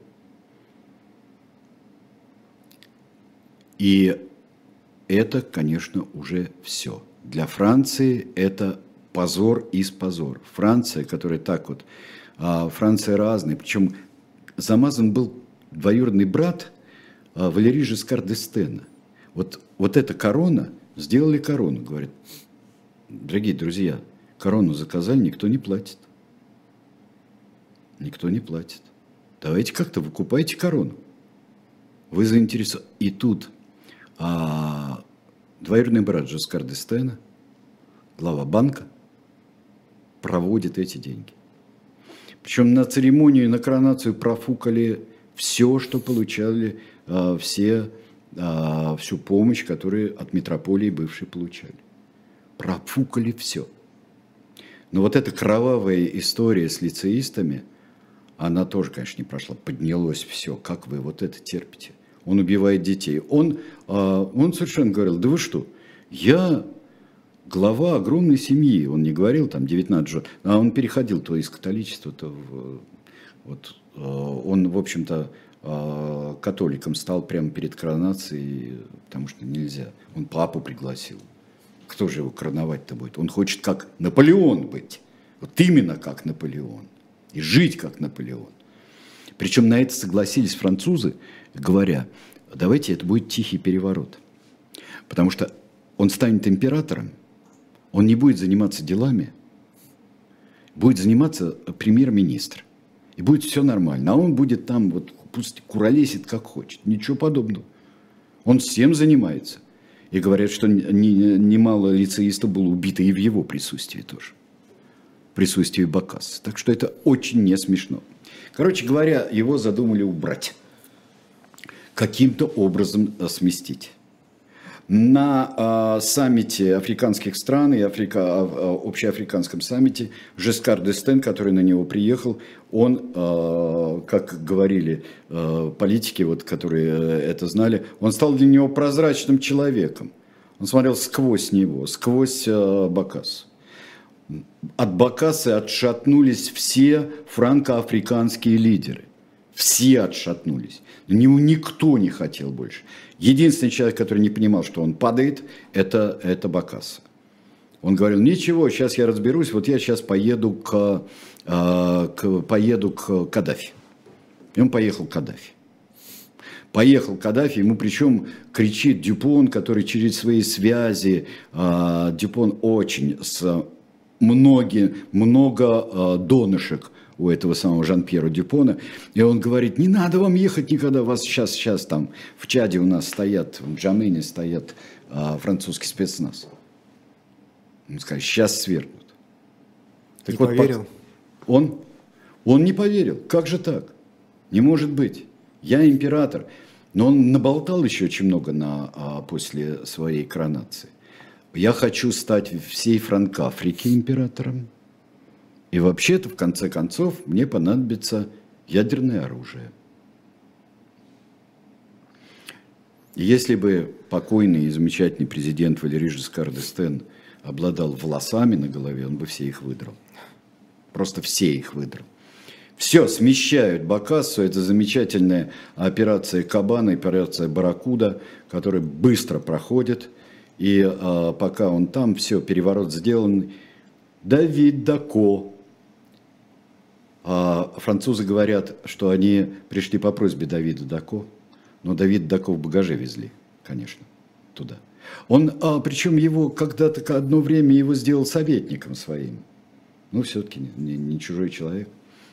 И это, конечно, уже все. Для Франции это позор из позор. Франция, которая так вот, а Франция разная, причем замазан был двоюродный брат а, Валерий Жескар d'Естена. Вот, вот эта корона, сделали корону, говорит, дорогие друзья, корону заказали, никто не платит. Никто не платит. Давайте как-то выкупайте корону. Вы заинтересованы. И тут а двоюродный брат Жескар Дестена, глава банка, проводит эти деньги. Причем на церемонию, на коронацию профукали все, что получали а, все, а, всю помощь, которую от метрополии бывшей получали. Профукали все. Но вот эта кровавая история с лицеистами, она тоже, конечно, не прошла. Поднялось все. Как вы вот это терпите? Он убивает детей. Он, а, он совершенно говорил, да вы что, я глава огромной семьи, он не говорил там 19 жен, а он переходил то из католичества, то в, вот, а, он, в общем-то, а, католиком стал прямо перед коронацией, потому что нельзя. Он папу пригласил. Кто же его короновать-то будет? Он хочет как Наполеон быть. Вот именно как Наполеон. И жить как Наполеон. Причем на это согласились французы, говоря, давайте это будет тихий переворот. Потому что он станет императором, он не будет заниматься делами, будет заниматься премьер-министр. И будет все нормально. А он будет там, вот пусть куролесит как хочет. Ничего подобного. Он всем занимается. И говорят, что немало лицеистов было убито и в его присутствии тоже. Присутствии Бакаса. Так что это очень не смешно. Короче говоря, его задумали убрать каким-то образом э, сместить. На э, саммите африканских стран и Африка, э, общеафриканском саммите Жескар Дестен, который на него приехал, он, э, как говорили э, политики, вот, которые э, это знали, он стал для него прозрачным человеком. Он смотрел сквозь него, сквозь э, Бакас. От Бакасы отшатнулись все франко-африканские лидеры. Все отшатнулись. Никто не хотел больше. Единственный человек, который не понимал, что он падает, это, это Бакаса. Он говорил, ничего, сейчас я разберусь, вот я сейчас поеду к, э, к, поеду к Каддафи. И он поехал к Каддафи. Поехал Каддафи, ему причем кричит Дюпон, который через свои связи, э, Дюпон очень с многие, много э, донышек у этого самого Жан-Пьера Дюпона, и он говорит, не надо вам ехать никогда, вас сейчас, сейчас там в Чаде у нас стоят, в Джамыне стоят а, французский спецназ. Он сказал, сейчас свергнут. Так не вот, поверил? Он, он не поверил. Как же так? Не может быть. Я император. Но он наболтал еще очень много на, а, после своей коронации. Я хочу стать всей Франкафрики императором. И вообще-то, в конце концов, мне понадобится ядерное оружие. Если бы покойный и замечательный президент Валерий Жескар d'Естен обладал волосами на голове, он бы все их выдрал. Просто все их выдрал. Все, смещают Бакассу. Это замечательная операция Кабана, операция Баракуда, которая быстро проходит. И а, пока он там, все, переворот сделан. Давид Дако. А французы говорят, что они пришли по просьбе Давида Дако. Но Давид Дако в багаже везли, конечно, туда. Он, а, причем его когда-то одно время его сделал советником своим. Ну, все-таки не, не чужой человек.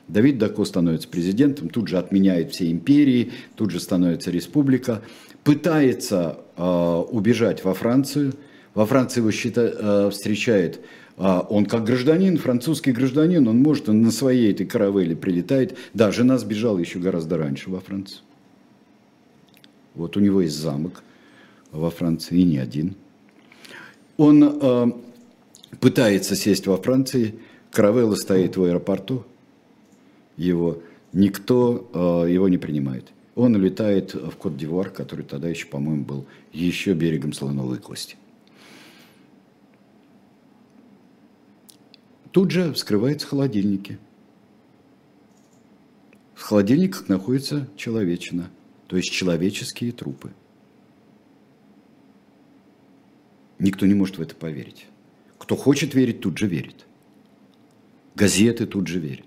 Давид Дако становится президентом, тут же отменяет все империи, тут же становится республика, пытается э, убежать во Францию. Во Франции его счита, э, встречает он как гражданин, французский гражданин, он может, он на своей этой каравелле прилетает. Да, жена сбежала еще гораздо раньше во Францию. Вот у него есть замок во Франции, и не один. Он э, пытается сесть во Франции, каравелла стоит в аэропорту, его, никто э, его не принимает. Он улетает в Кот-Дивуар, который тогда еще, по-моему, был еще берегом слоновой кости. Тут же вскрываются холодильники. В холодильниках находится человечина, то есть человеческие трупы. Никто не может в это поверить. Кто хочет верить, тут же верит. Газеты тут же верят.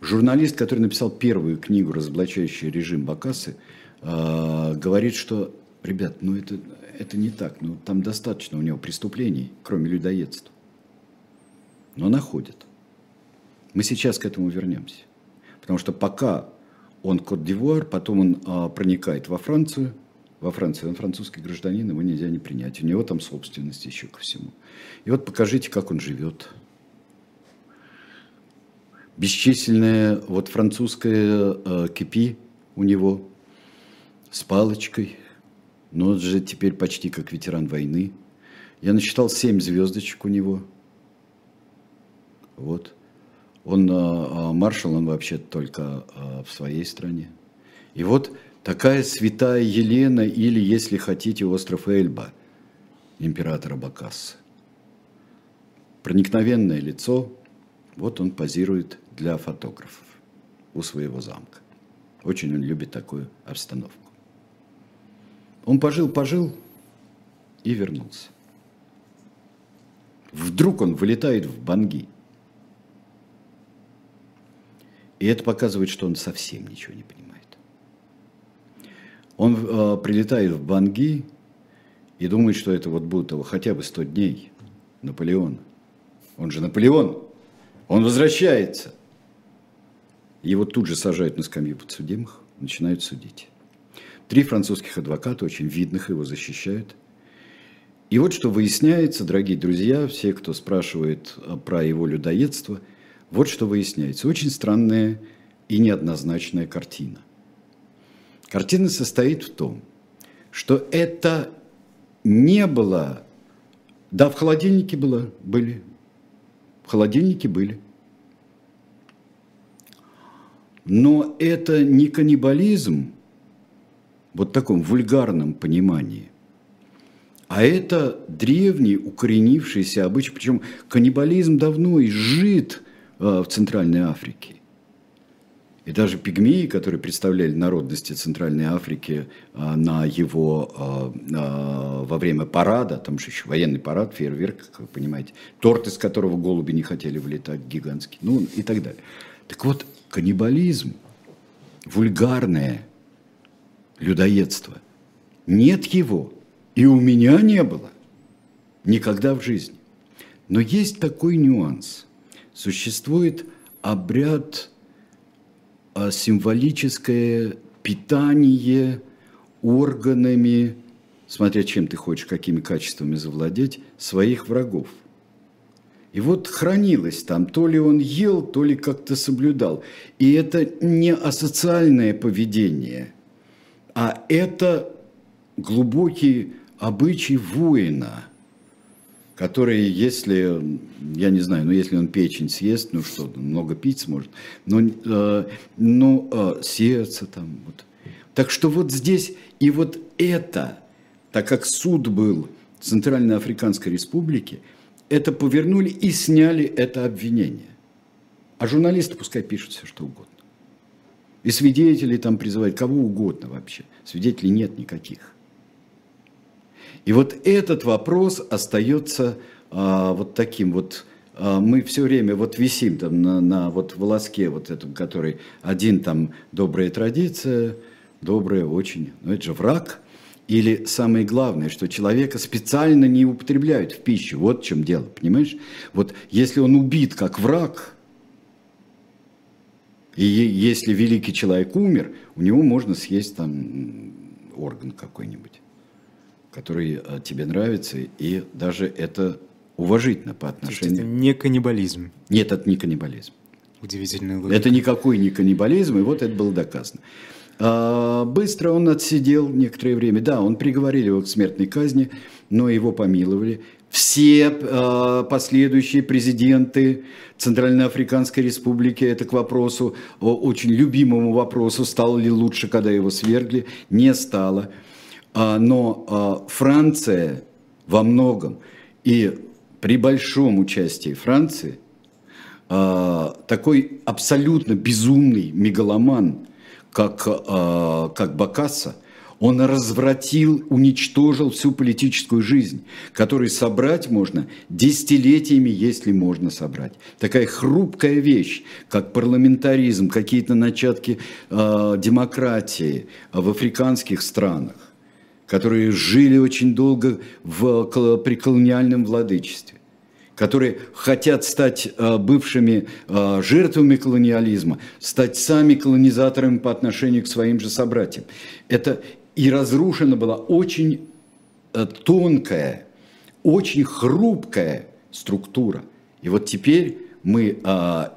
Журналист, который написал первую книгу, разоблачающую режим Бакасы, э, говорит, что, ребят, ну это, это не так, ну там достаточно у него преступлений, кроме людоедства. Но находят. Мы сейчас к этому вернемся. Потому что пока он Кот-Дивуар, потом он а, проникает во Францию, во Франции он французский гражданин, его нельзя не принять. У него там собственность еще ко всему. И вот покажите, как он живет бесчисленное вот французское э, кипи у него с палочкой, но он же теперь почти как ветеран войны. Я насчитал семь звездочек у него. Вот. Он э, маршал, он вообще только э, в своей стране. И вот такая святая Елена, или, если хотите, остров Эльба, императора Бакасса. Проникновенное лицо, вот он позирует для фотографов у своего замка. Очень он любит такую обстановку. Он пожил-пожил и вернулся. Вдруг он вылетает в Банги. И это показывает, что он совсем ничего не понимает. Он э, прилетает в Банги и думает, что это вот будут его хотя бы 100 дней Наполеона. Он же Наполеон. Он возвращается. Его тут же сажают на скамью подсудимых, начинают судить. Три французских адвоката, очень видных, его защищают. И вот что выясняется, дорогие друзья, все, кто спрашивает а, про его людоедство, вот что выясняется. Очень странная и неоднозначная картина. Картина состоит в том, что это не было... Да, в холодильнике было, были. В холодильнике были. Но это не каннибализм, вот в таком вульгарном понимании, а это древний укоренившийся обычай, причем каннибализм давно изжит в Центральной Африке. И даже пигмеи, которые представляли народности Центральной Африки э, на его, э, во время парада, там же еще военный парад, фейерверк, как вы понимаете, торт, из которого голуби не хотели вылетать, гигантский, ну и так далее. Так вот, каннибализм, вульгарное людоедство. Нет его, и у меня не было никогда в жизни. Но есть такой нюанс. Существует обряд а, символическое питание органами, смотря чем ты хочешь, какими качествами завладеть, своих врагов. И вот хранилось там, то ли он ел, то ли как-то соблюдал. И это не асоциальное поведение, а это глубокий обычай воина, который, если, я не знаю, ну если он печень съест, ну что, много пить сможет, но, э, ну, э, сердце там, вот. Так что вот здесь, и вот это, так как суд был Центральной Африканской Республике, это повернули и сняли это обвинение. А журналисты пускай пишут все, что угодно. И свидетелей там призывают, кого угодно вообще. Свидетелей нет никаких. И вот этот вопрос остается а, вот таким вот, а, мы все время вот висим там на, на вот волоске вот этом, который один там добрая традиция, добрая очень, но это же враг. Или самое главное, что человека специально не употребляют в пищу. Вот в чем дело, понимаешь? Вот если он убит как враг, и если великий человек умер, у него можно съесть там орган какой-нибудь который э, тебе нравится, и даже это уважительно по отношению... это не каннибализм. Нет, это не каннибализм. Удивительная логика. Это никакой не каннибализм, и вот это было доказано. А, быстро он отсидел некоторое время. Да, он приговорили его к смертной казни, но его помиловали. Все э, последующие президенты Центральноафриканской Республики, это к вопросу, очень любимому вопросу, стало ли лучше, когда его свергли, не стало. А, но а, Франция во многом и при большом участии Франции а, такой абсолютно безумный мегаломан, как, как Бакасса, он развратил, уничтожил всю политическую жизнь, которую собрать можно десятилетиями, если можно собрать. Такая хрупкая вещь, как парламентаризм, какие-то начатки э, демократии в африканских странах которые жили очень долго в, при колониальном владычестве, которые хотят стать э, бывшими э, жертвами колониализма, стать сами колонизаторами по отношению к своим же собратьям. Это и разрушена была очень э, тонкая, очень хрупкая структура. И вот теперь мы,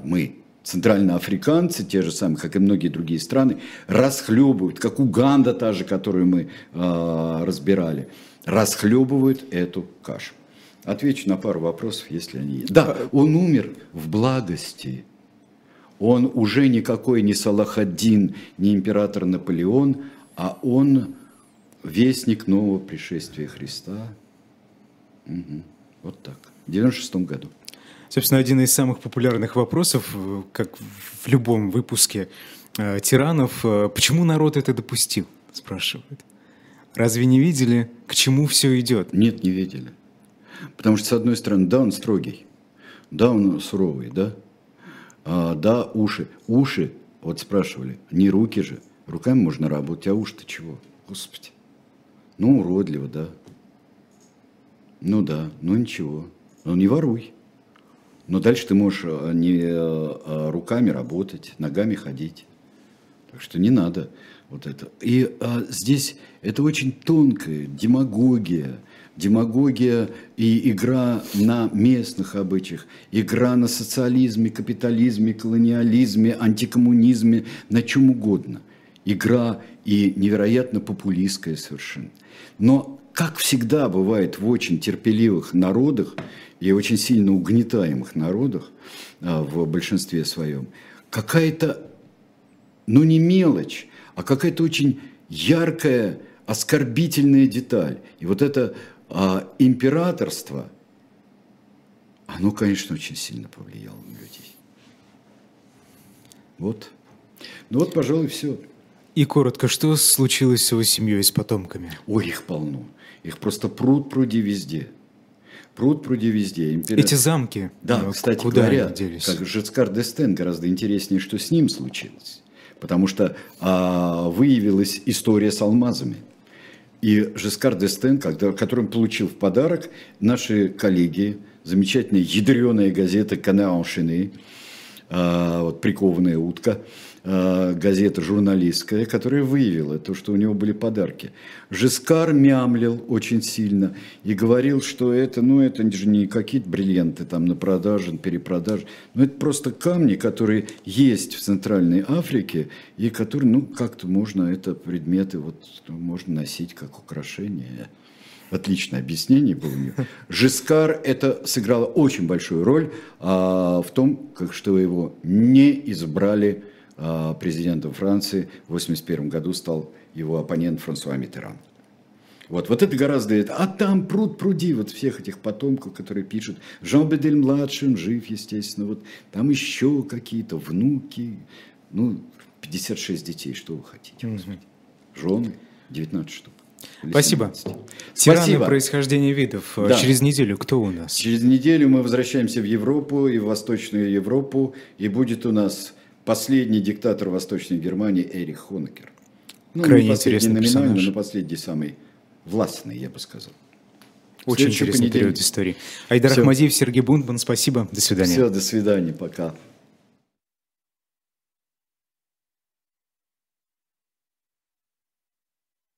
мы центральноафриканцы, те же самые, как и многие другие страны, расхлебывают, как Уганда та же, которую мы э, разбирали, расхлебывают эту кашу. Отвечу на пару вопросов, если они есть. Да, он умер в благости. Он уже никакой не Салахаддин, не император Наполеон, а он вестник нового пришествия Христа. Угу. Вот так. В 96 году. Собственно, один из самых популярных вопросов, э, как в любом выпуске э, тиранов, э, почему народ это допустил, спрашивают. Разве не видели, к чему все идет? Нет, не видели. Потому что, с одной стороны, да, он строгий, да, он суровый, да, а, да, уши. Уши, вот спрашивали, не руки же, руками можно работать, а уши-то чего? Господи. Ну, уродливо, да. Ну да, ну ничего. Ну не воруй. Но дальше ты можешь э, не э, э, руками работать, ногами ходить. Так что не надо вот это. И а, здесь это очень тонкая демагогия. Демагогия и игра на местных обычаях, игра на социализме, капитализме, колониализме, антикоммунизме, на чем угодно. Игра и невероятно популистская совершенно. Но, как всегда бывает в очень терпеливых народах, и очень сильно угнетаемых народах а, в большинстве своем, какая-то, ну не мелочь, а какая-то очень яркая, оскорбительная деталь. И вот это а, императорство, оно, конечно, очень сильно повлияло на людей. Вот. Ну вот, пожалуй, все. И коротко, что случилось с его семьей, с потомками? Ой, их полно. Их просто пруд пруди везде. Пруд пруди везде. Империя... Эти замки, да, ну, кстати куда говоря, делись? как Жицкар Дестен, гораздо интереснее, что с ним случилось. Потому что а, выявилась история с алмазами. И Жескар Дестен, когда, который он получил в подарок, наши коллеги, замечательная ядреная газета «Канаон Шины», а, вот «Прикованная утка», газета журналистская, которая выявила то, что у него были подарки. Жескар мямлил очень сильно и говорил, что это, ну, это же не какие-то бриллианты там на продаже, перепродаже, но это просто камни, которые есть в Центральной Африке и которые, ну, как-то можно, это предметы, вот, можно носить как украшение отличное объяснение было у нее. Жискар это сыграло очень большую роль а, в том, как, что его не избрали президентом Франции. В 1981 году стал его оппонент Франсуа Миттеран. Вот, вот это гораздо... А там пруд пруди вот всех этих потомков, которые пишут. Жан Бедель младший, он жив, естественно. Вот там еще какие-то внуки. Ну, 56 детей, что вы хотите? Mm-hmm. Жены, 19 штук. Спасибо. Тираны Спасибо. происхождения видов. Да. Через неделю кто у нас? Через неделю мы возвращаемся в Европу и в Восточную Европу. И будет у нас последний диктатор Восточной Германии Эрих Хонекер. Ну, Крайне не интересный персонаж. но последний самый властный, я бы сказал. Очень интересный период истории. Айдар Все. Ахмадиев, Сергей Бунтман, спасибо. До свидания. Все, до свидания, пока.